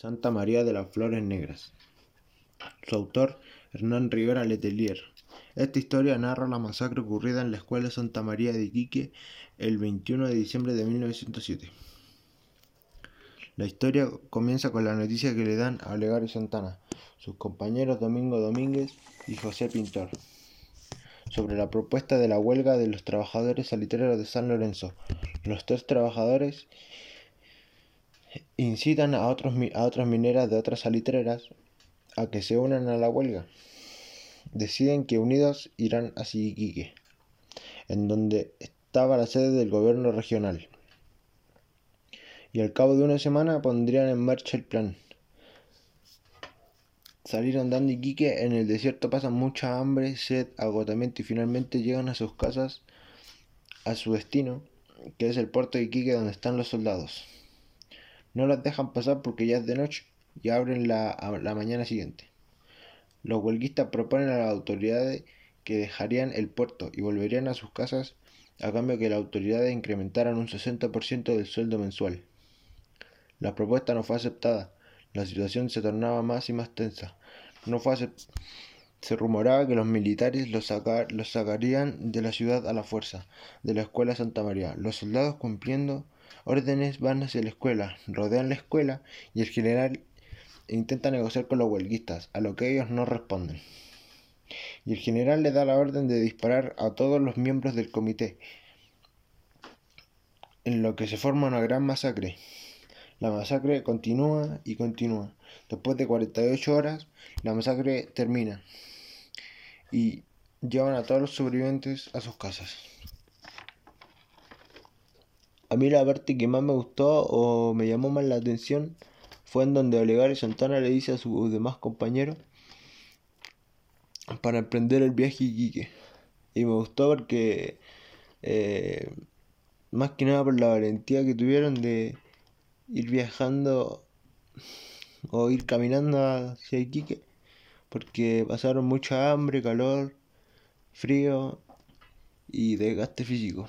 Santa María de las Flores Negras. Su autor, Hernán Rivera Letelier. Esta historia narra la masacre ocurrida en la Escuela Santa María de Iquique el 21 de diciembre de 1907. La historia comienza con la noticia que le dan a Olegario Santana, sus compañeros Domingo Domínguez y José Pintor, sobre la propuesta de la huelga de los trabajadores salitreros de San Lorenzo. Los tres trabajadores incitan a, otros, a otras mineras de otras salitreras a que se unan a la huelga. Deciden que unidos irán a Iquique, en donde estaba la sede del gobierno regional. Y al cabo de una semana pondrían en marcha el plan. Salir andando Iquique, en el desierto pasan mucha hambre, sed, agotamiento y finalmente llegan a sus casas, a su destino, que es el puerto de Iquique donde están los soldados. No las dejan pasar porque ya es de noche y abren la, la mañana siguiente. Los huelguistas proponen a las autoridades que dejarían el puerto y volverían a sus casas a cambio que las autoridades incrementaran un 60% del sueldo mensual. La propuesta no fue aceptada. La situación se tornaba más y más tensa. No fue se rumoraba que los militares los, los sacarían de la ciudad a la fuerza, de la escuela Santa María. Los soldados cumpliendo órdenes van hacia la escuela, rodean la escuela y el general intenta negociar con los huelguistas, a lo que ellos no responden. Y el general le da la orden de disparar a todos los miembros del comité, en lo que se forma una gran masacre. La masacre continúa y continúa. Después de 48 horas, la masacre termina y llevan a todos los sobrevivientes a sus casas. A mí la parte que más me gustó o me llamó más la atención fue en donde Olegario Santana le dice a sus demás compañeros para emprender el viaje Iquique. Y me gustó porque, eh, más que nada por la valentía que tuvieron de ir viajando o ir caminando hacia Iquique, porque pasaron mucha hambre, calor, frío y desgaste físico.